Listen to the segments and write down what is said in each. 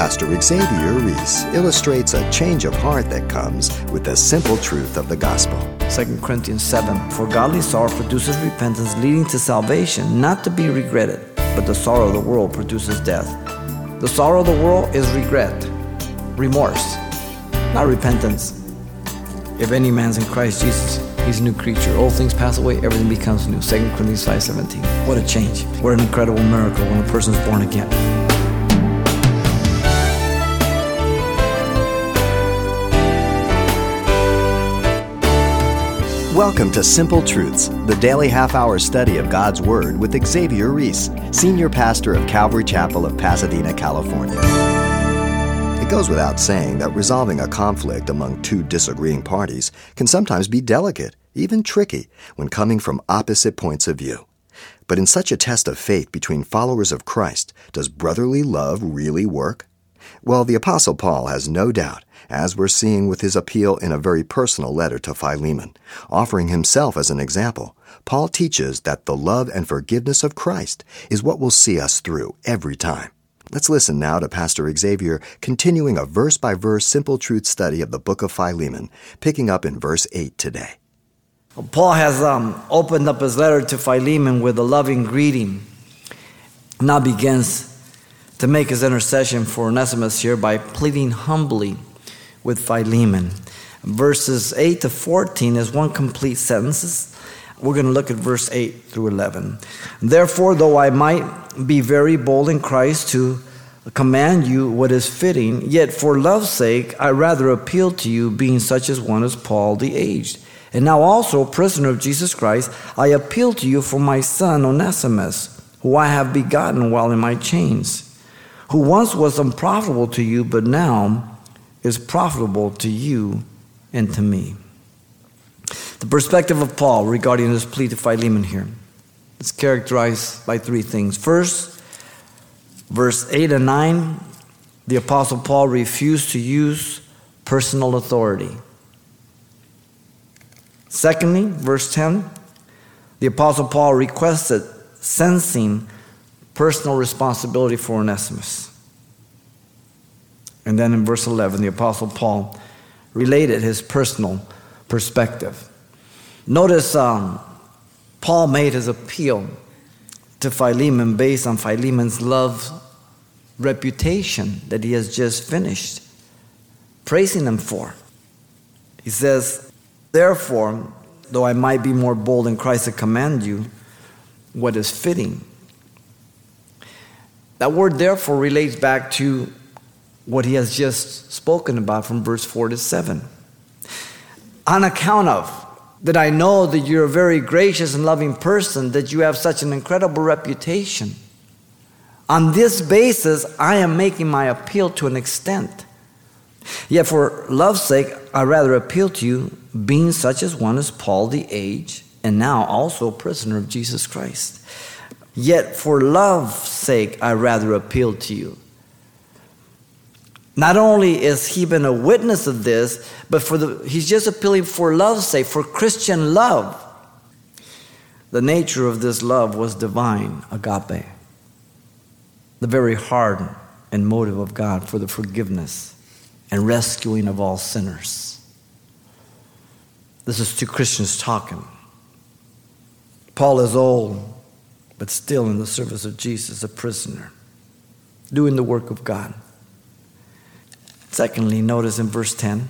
Pastor Xavier Reese illustrates a change of heart that comes with the simple truth of the gospel. 2 Corinthians 7 For godly sorrow produces repentance leading to salvation, not to be regretted, but the sorrow of the world produces death. The sorrow of the world is regret, remorse, not repentance. If any man's in Christ Jesus, he's a new creature. Old things pass away, everything becomes new. 2 Corinthians 5.17. What a change. What an incredible miracle when a person's born again. Welcome to Simple Truths, the daily half hour study of God's Word with Xavier Reese, Senior Pastor of Calvary Chapel of Pasadena, California. It goes without saying that resolving a conflict among two disagreeing parties can sometimes be delicate, even tricky, when coming from opposite points of view. But in such a test of faith between followers of Christ, does brotherly love really work? Well, the Apostle Paul has no doubt, as we're seeing with his appeal in a very personal letter to Philemon, offering himself as an example. Paul teaches that the love and forgiveness of Christ is what will see us through every time. Let's listen now to Pastor Xavier continuing a verse by verse simple truth study of the book of Philemon, picking up in verse 8 today. Paul has um, opened up his letter to Philemon with a loving greeting. Now begins to make his intercession for Onesimus here by pleading humbly with Philemon. Verses 8 to 14 is one complete sentence. We're going to look at verse 8 through 11. Therefore, though I might be very bold in Christ to command you what is fitting, yet for love's sake I rather appeal to you, being such as one as Paul the aged. And now also, prisoner of Jesus Christ, I appeal to you for my son Onesimus, who I have begotten while in my chains who once was unprofitable to you, but now is profitable to you and to me. The perspective of Paul regarding his plea to Philemon here is characterized by three things. First, verse 8 and 9, the Apostle Paul refused to use personal authority. Secondly, verse 10, the Apostle Paul requested sensing personal responsibility for Onesimus. And then in verse 11, the Apostle Paul related his personal perspective. Notice um, Paul made his appeal to Philemon based on Philemon's love reputation that he has just finished praising him for. He says, Therefore, though I might be more bold in Christ to command you what is fitting, that word therefore relates back to what he has just spoken about from verse 4 to 7. On account of that I know that you're a very gracious and loving person, that you have such an incredible reputation. On this basis, I am making my appeal to an extent. Yet for love's sake, I rather appeal to you, being such as one as Paul the age, and now also a prisoner of Jesus Christ. Yet for love's sake, I rather appeal to you. Not only is he been a witness of this, but for the, he's just appealing for love's sake, for Christian love. The nature of this love was divine, agape, the very heart and motive of God for the forgiveness and rescuing of all sinners. This is two Christians talking. Paul is old but still in the service of Jesus, a prisoner, doing the work of God. Secondly, notice in verse 10,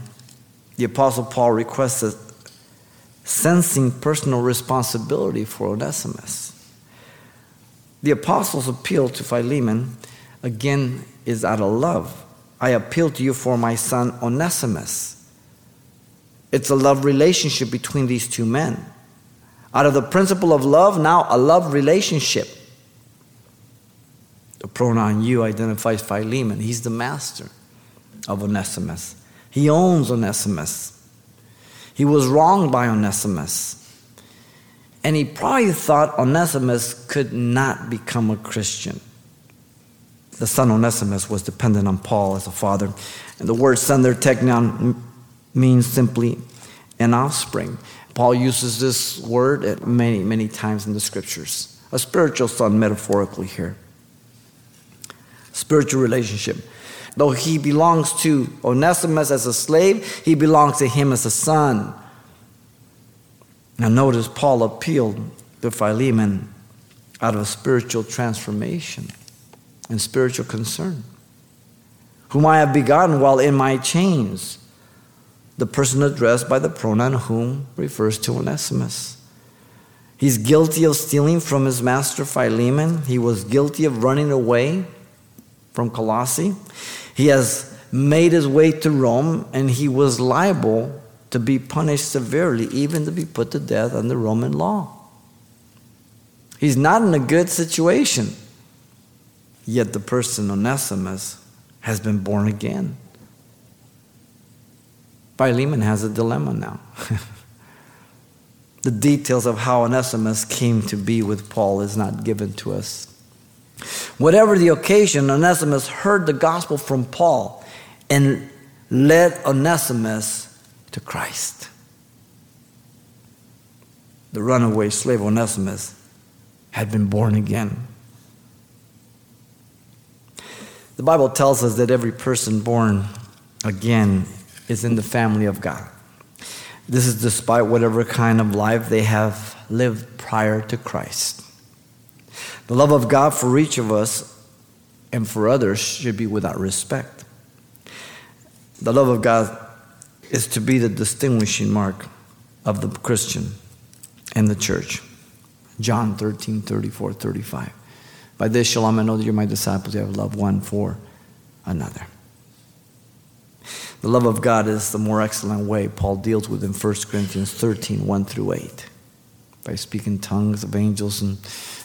the Apostle Paul requested sensing personal responsibility for Onesimus. The apostle's appeal to Philemon, again, is out of love. I appeal to you for my son Onesimus. It's a love relationship between these two men. Out of the principle of love, now a love relationship. The pronoun you identifies Philemon. He's the master of Onesimus. He owns Onesimus. He was wronged by Onesimus. And he probably thought Onesimus could not become a Christian. The son Onesimus was dependent on Paul as a father. And the word son there, teknon, means simply an offspring. Paul uses this word many, many times in the scriptures. A spiritual son, metaphorically here. Spiritual relationship. Though he belongs to Onesimus as a slave, he belongs to him as a son. Now, notice Paul appealed to Philemon out of spiritual transformation and spiritual concern, whom I have begotten while in my chains. The person addressed by the pronoun whom refers to Onesimus. He's guilty of stealing from his master Philemon. He was guilty of running away from Colossae. He has made his way to Rome, and he was liable to be punished severely, even to be put to death under Roman law. He's not in a good situation. Yet the person, Onesimus, has been born again. Philemon has a dilemma now. the details of how Onesimus came to be with Paul is not given to us. Whatever the occasion, Onesimus heard the gospel from Paul and led Onesimus to Christ. The runaway slave Onesimus had been born again. The Bible tells us that every person born again is in the family of God. This is despite whatever kind of life they have lived prior to Christ. The love of God for each of us and for others should be without respect. The love of God is to be the distinguishing mark of the Christian and the church. John 13, 34, 35. By this shall I know that you're my disciples, you have love one for another. The love of God is the more excellent way Paul deals with in 1 Corinthians 13, 1 through 8. By speaking tongues of angels and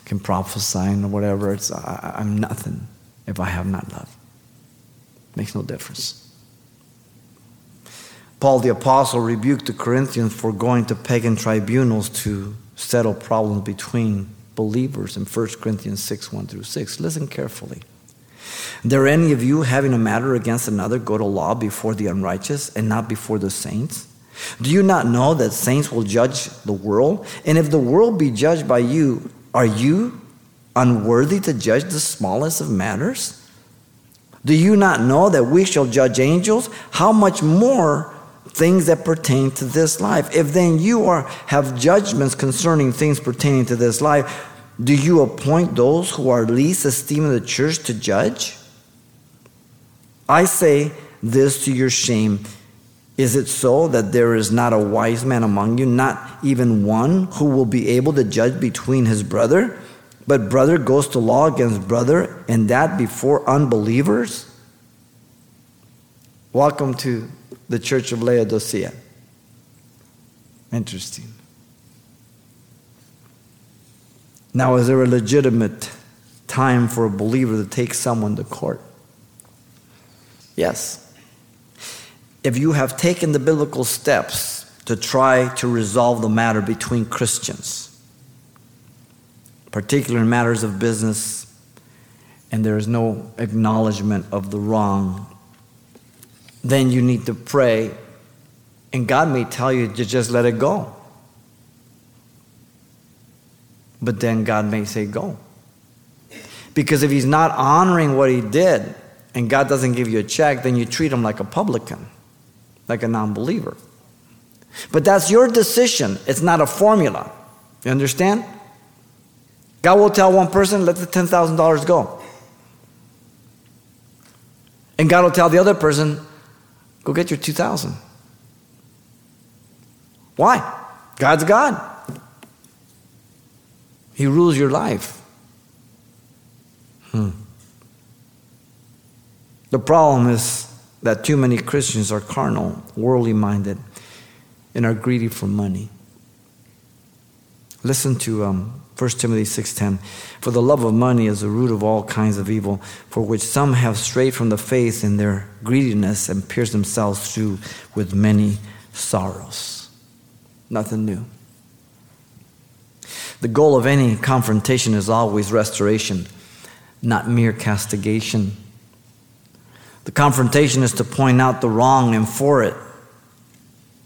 can prophesy or whatever, it's, I, I'm nothing if I have not love. Makes no difference. Paul the Apostle rebuked the Corinthians for going to pagan tribunals to settle problems between believers in 1 Corinthians 6 1 through 6. Listen carefully. Dare any of you having a matter against another go to law before the unrighteous and not before the saints? Do you not know that saints will judge the world? And if the world be judged by you, are you unworthy to judge the smallest of matters? Do you not know that we shall judge angels? How much more things that pertain to this life. If then you are, have judgments concerning things pertaining to this life, do you appoint those who are least esteemed in the church to judge? I say this to your shame. Is it so that there is not a wise man among you, not even one who will be able to judge between his brother? But brother goes to law against brother, and that before unbelievers? Welcome to the church of Laodicea. Interesting. Now, is there a legitimate time for a believer to take someone to court? Yes. If you have taken the biblical steps to try to resolve the matter between Christians, particularly in matters of business, and there is no acknowledgement of the wrong then you need to pray. And God may tell you to just let it go. But then God may say, go. Because if He's not honoring what He did and God doesn't give you a check, then you treat Him like a publican, like a non believer. But that's your decision, it's not a formula. You understand? God will tell one person, let the $10,000 go. And God will tell the other person, Go get your 2000. Why? God's God. He rules your life. Hmm. The problem is that too many Christians are carnal, worldly minded, and are greedy for money. Listen to um, 1 Timothy 6:10 For the love of money is the root of all kinds of evil for which some have strayed from the faith in their greediness and pierced themselves through with many sorrows. Nothing new. The goal of any confrontation is always restoration, not mere castigation. The confrontation is to point out the wrong and for it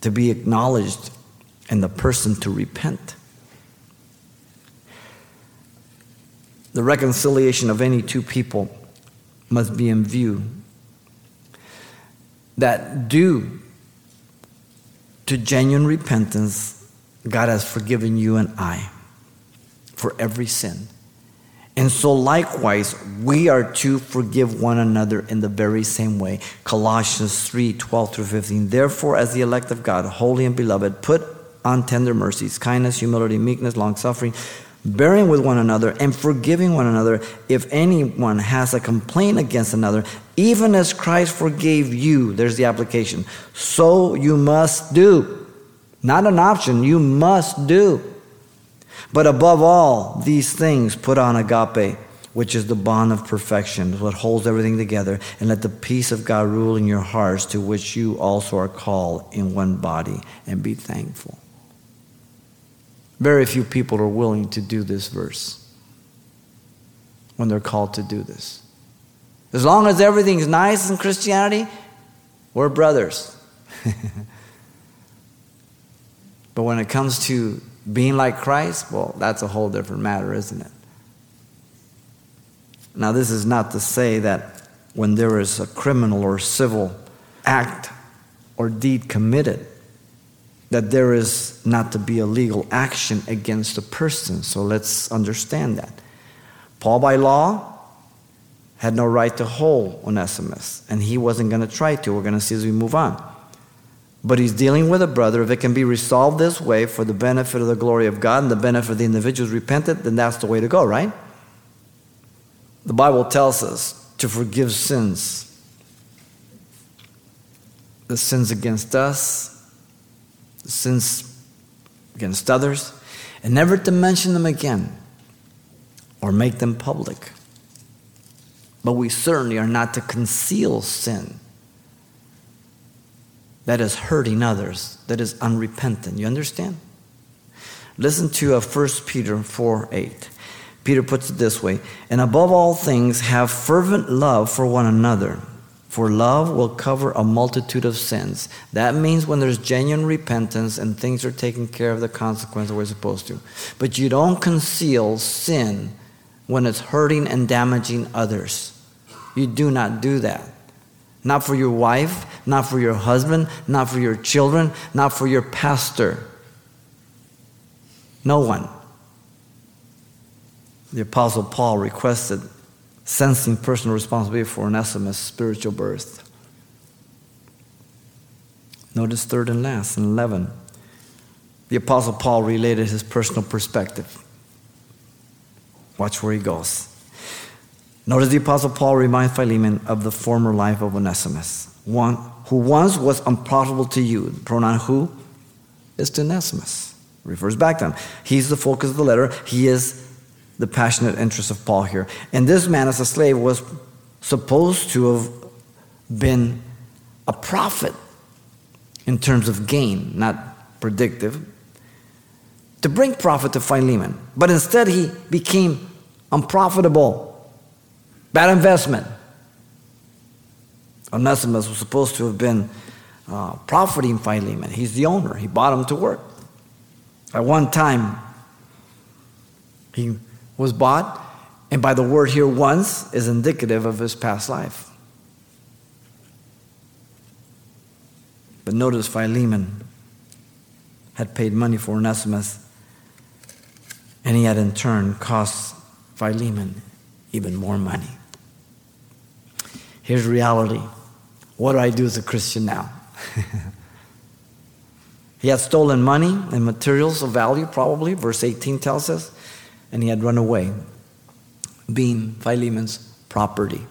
to be acknowledged and the person to repent. The reconciliation of any two people must be in view that due to genuine repentance, God has forgiven you and I for every sin. And so, likewise, we are to forgive one another in the very same way. Colossians 3 12 through 15. Therefore, as the elect of God, holy and beloved, put on tender mercies, kindness, humility, meekness, long suffering, bearing with one another, and forgiving one another if anyone has a complaint against another, even as Christ forgave you. There's the application. So you must do. Not an option, you must do. But above all these things, put on agape, which is the bond of perfection, what holds everything together, and let the peace of God rule in your hearts, to which you also are called in one body, and be thankful. Very few people are willing to do this verse when they're called to do this. As long as everything's nice in Christianity, we're brothers. but when it comes to being like Christ, well, that's a whole different matter, isn't it? Now, this is not to say that when there is a criminal or civil act or deed committed, that there is not to be a legal action against a person. So let's understand that. Paul, by law, had no right to hold Onesimus, and he wasn't going to try to. We're going to see as we move on. But he's dealing with a brother. If it can be resolved this way for the benefit of the glory of God and the benefit of the individuals repentant, then that's the way to go, right? The Bible tells us to forgive sins the sins against us, the sins against others, and never to mention them again or make them public. But we certainly are not to conceal sin that is hurting others, that is unrepentant. You understand? Listen to uh, 1 Peter 4 8. Peter puts it this way And above all things, have fervent love for one another, for love will cover a multitude of sins. That means when there's genuine repentance and things are taken care of the consequence we're supposed to. But you don't conceal sin when it's hurting and damaging others. You do not do that. Not for your wife, not for your husband, not for your children, not for your pastor. No one. The Apostle Paul requested sensing personal responsibility for Onesimus' spiritual birth. Notice third and last, in 11. The Apostle Paul related his personal perspective. Watch where he goes. Notice the Apostle Paul reminds Philemon of the former life of Onesimus, one who once was unprofitable to you. The pronoun who is to Onesimus. Refers back to him. He's the focus of the letter. He is the passionate interest of Paul here. And this man, as a slave, was supposed to have been a profit in terms of gain, not predictive, to bring profit to Philemon. But instead, he became unprofitable Bad investment. Onesimus was supposed to have been uh, profiting Philemon. He's the owner, he bought him to work. At one time, he was bought, and by the word here, once, is indicative of his past life. But notice Philemon had paid money for Onesimus, and he had in turn cost Philemon even more money. Here's reality. What do I do as a Christian now? he had stolen money and materials of value, probably, verse 18 tells us, and he had run away, being Philemon's property.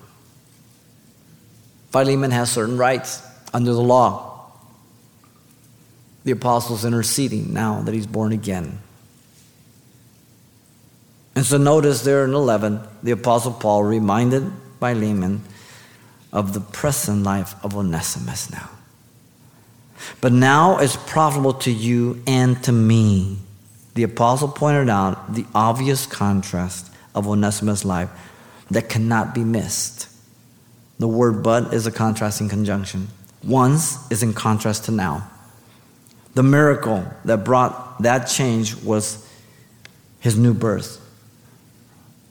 Philemon has certain rights under the law. The apostle's interceding now that he's born again. And so notice there in 11, the apostle Paul reminded Philemon of the present life of Onesimus now. But now it's profitable to you and to me. The apostle pointed out the obvious contrast of Onesimus' life that cannot be missed. The word but is a contrasting conjunction. Once is in contrast to now. The miracle that brought that change was his new birth.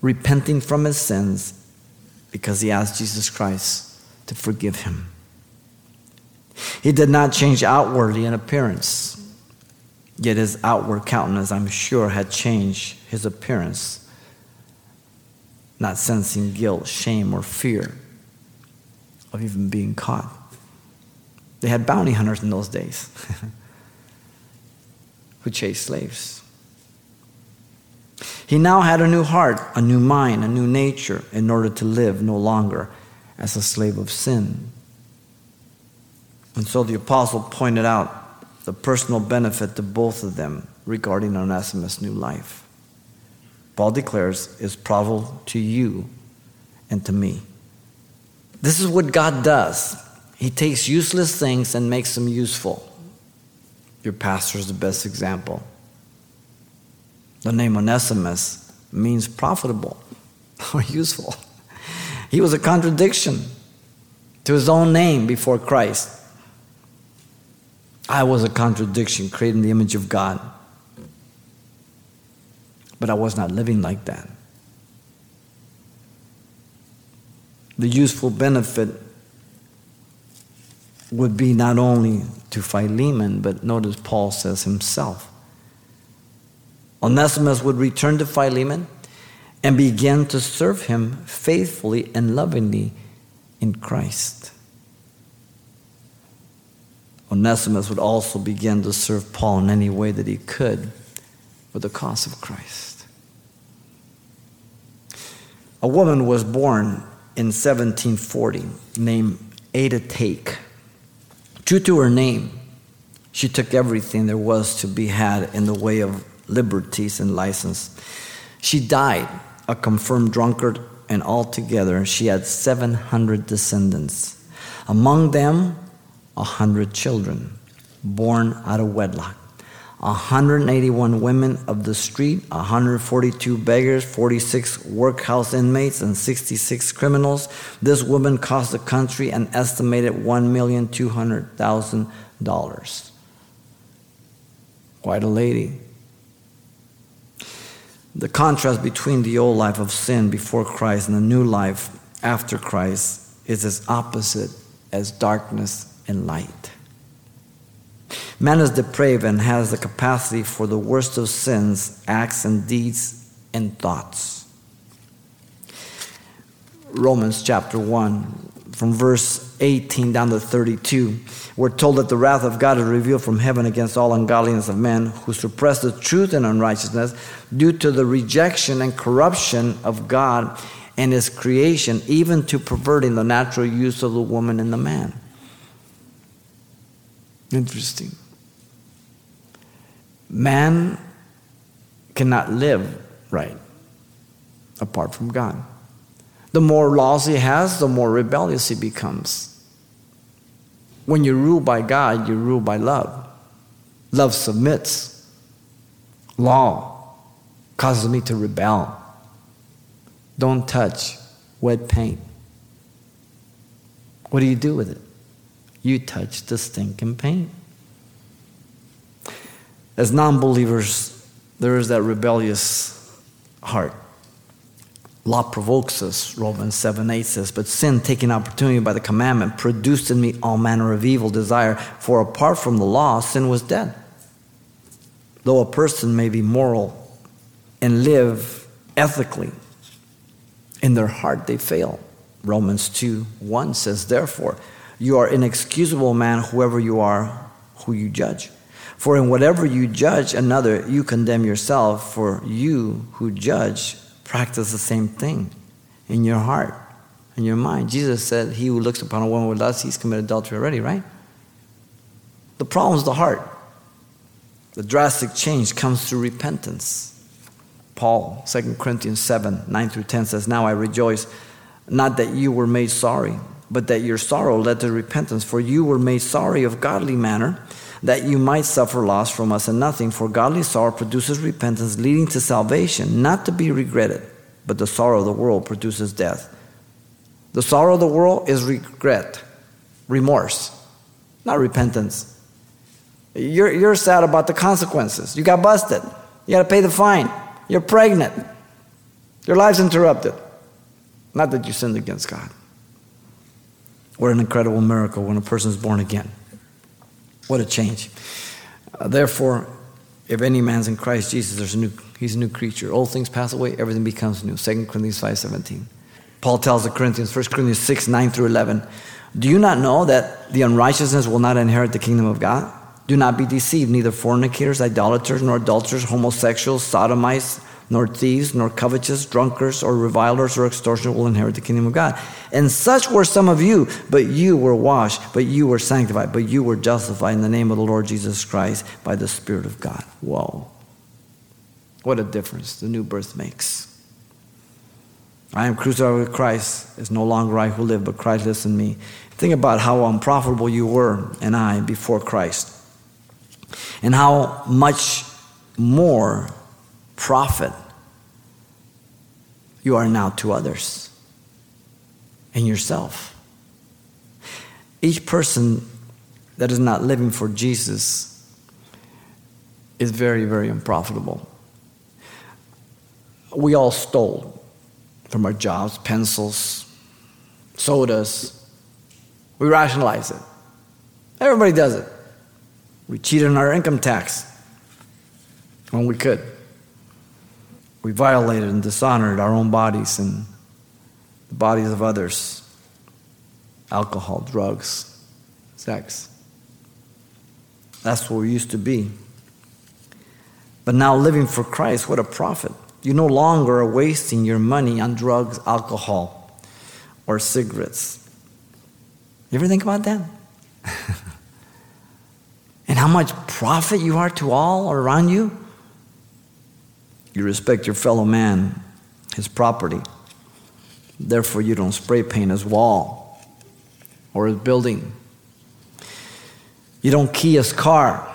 Repenting from his sins because he asked Jesus Christ to forgive him. He did not change outwardly in appearance, yet his outward countenance, I'm sure, had changed his appearance, not sensing guilt, shame, or fear of even being caught. They had bounty hunters in those days who chased slaves. He now had a new heart, a new mind, a new nature in order to live no longer as a slave of sin. And so the apostle pointed out the personal benefit to both of them regarding Onesimus' new life. Paul declares is profitable to you and to me. This is what God does. He takes useless things and makes them useful. Your pastor is the best example. The name Onesimus means profitable or useful. He was a contradiction to his own name before Christ. I was a contradiction, creating the image of God. But I was not living like that. The useful benefit would be not only to Philemon, but notice Paul says himself. Onesimus would return to Philemon and begin to serve him faithfully and lovingly in Christ. Onesimus would also begin to serve Paul in any way that he could for the cause of Christ. A woman was born in 1740 named Ada Take. True to her name, she took everything there was to be had in the way of liberties and license. She died a confirmed drunkard, and altogether she had 700 descendants. Among them, 100 children born out of wedlock. 181 women of the street, 142 beggars, 46 workhouse inmates, and 66 criminals. This woman cost the country an estimated $1,200,000. Quite a lady. The contrast between the old life of sin before Christ and the new life after Christ is as opposite as darkness and light. Man is depraved and has the capacity for the worst of sins, acts, and deeds and thoughts. Romans chapter 1, from verse 18 down to 32, we're told that the wrath of God is revealed from heaven against all ungodliness of men who suppress the truth and unrighteousness due to the rejection and corruption of God and his creation, even to perverting the natural use of the woman and the man. Interesting. Man cannot live right apart from God. The more laws he has, the more rebellious he becomes. When you rule by God, you rule by love. Love submits. Law causes me to rebel. Don't touch wet paint. What do you do with it? You touch the stinking paint. As non believers, there is that rebellious heart. Law provokes us, Romans 7 8 says, but sin, taking opportunity by the commandment, produced in me all manner of evil desire, for apart from the law, sin was dead. Though a person may be moral and live ethically, in their heart they fail. Romans 2 1 says, Therefore, you are inexcusable man, whoever you are, who you judge. For in whatever you judge another, you condemn yourself, for you who judge practice the same thing in your heart, in your mind. Jesus said, He who looks upon a woman with lust, he's committed adultery already, right? The problem is the heart. The drastic change comes through repentance. Paul, 2 Corinthians 7 9 through 10 says, Now I rejoice, not that you were made sorry, but that your sorrow led to repentance. For you were made sorry of godly manner that you might suffer loss from us and nothing. For godly sorrow produces repentance, leading to salvation, not to be regretted, but the sorrow of the world produces death. The sorrow of the world is regret, remorse, not repentance. You're, you're sad about the consequences. You got busted. You got to pay the fine. You're pregnant. Your life's interrupted. Not that you sinned against God. What an incredible miracle when a person is born again. What a change. Uh, therefore, if any man's in Christ Jesus, there's a new, he's a new creature. Old things pass away, everything becomes new. 2 Corinthians 5.17. Paul tells the Corinthians, 1 Corinthians 6, 9 through 11, Do you not know that the unrighteousness will not inherit the kingdom of God? Do not be deceived, neither fornicators, idolaters, nor adulterers, homosexuals, sodomites, nor thieves, nor covetous, drunkards, or revilers, or extortioners will inherit the kingdom of God. And such were some of you, but you were washed, but you were sanctified, but you were justified in the name of the Lord Jesus Christ by the Spirit of God. Whoa. What a difference the new birth makes. I am crucified with Christ. It's no longer I who live, but Christ lives in me. Think about how unprofitable you were and I before Christ, and how much more profit you are now to others and yourself. Each person that is not living for Jesus is very, very unprofitable. We all stole from our jobs pencils, sodas. We rationalize it. Everybody does it. We cheated on our income tax when we could. We violated and dishonored our own bodies and the bodies of others. Alcohol, drugs, sex. That's what we used to be. But now living for Christ, what a profit. You no longer are wasting your money on drugs, alcohol, or cigarettes. You ever think about that? and how much profit you are to all around you? You respect your fellow man, his property. Therefore, you don't spray paint his wall or his building. You don't key his car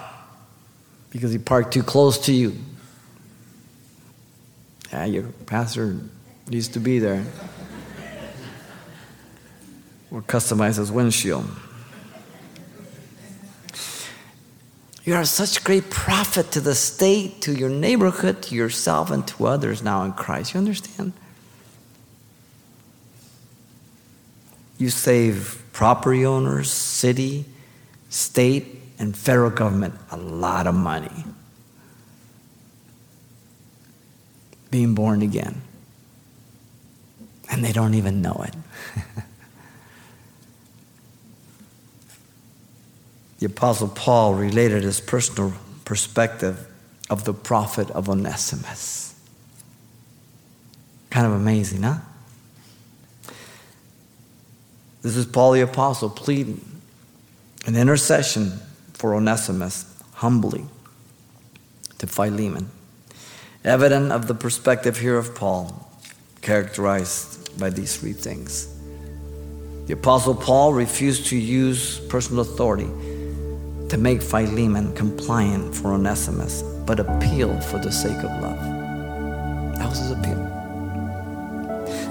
because he parked too close to you. Yeah, your pastor needs to be there. Or customize his windshield. You are such great profit to the state, to your neighborhood, to yourself, and to others now in Christ. You understand? You save property owners, city, state, and federal government a lot of money. Being born again. And they don't even know it. the Apostle Paul related his personal perspective of the profit of Onesimus. Kind of amazing, huh? This is Paul the Apostle pleading an intercession for Onesimus humbly to Philemon. Evident of the perspective here of Paul, characterized by these three things. The Apostle Paul refused to use personal authority to make Philemon compliant for Onesimus, but appeal for the sake of love. That was his appeal.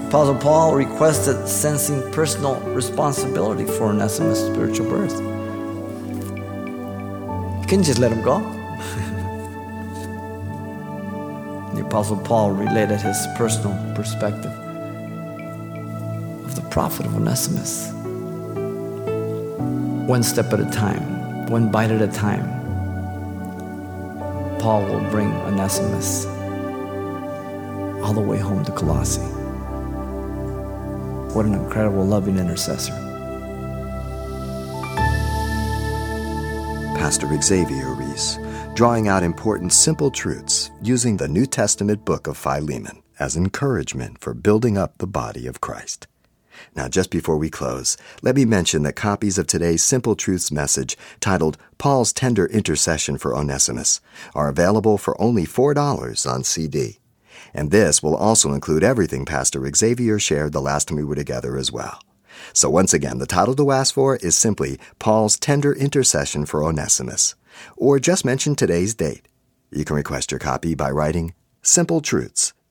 Apostle Paul requested sensing personal responsibility for Onesimus' spiritual birth. You couldn't just let him go. the Apostle Paul related his personal perspective of the profit of Onesimus. One step at a time one bite at a time, Paul will bring Onesimus all the way home to Colossae. What an incredible, loving intercessor. Pastor Xavier Reese, drawing out important, simple truths using the New Testament book of Philemon as encouragement for building up the body of Christ. Now, just before we close, let me mention that copies of today's Simple Truths message, titled Paul's Tender Intercession for Onesimus, are available for only $4 on CD. And this will also include everything Pastor Xavier shared the last time we were together as well. So, once again, the title to ask for is simply Paul's Tender Intercession for Onesimus, or just mention today's date. You can request your copy by writing Simple Truths,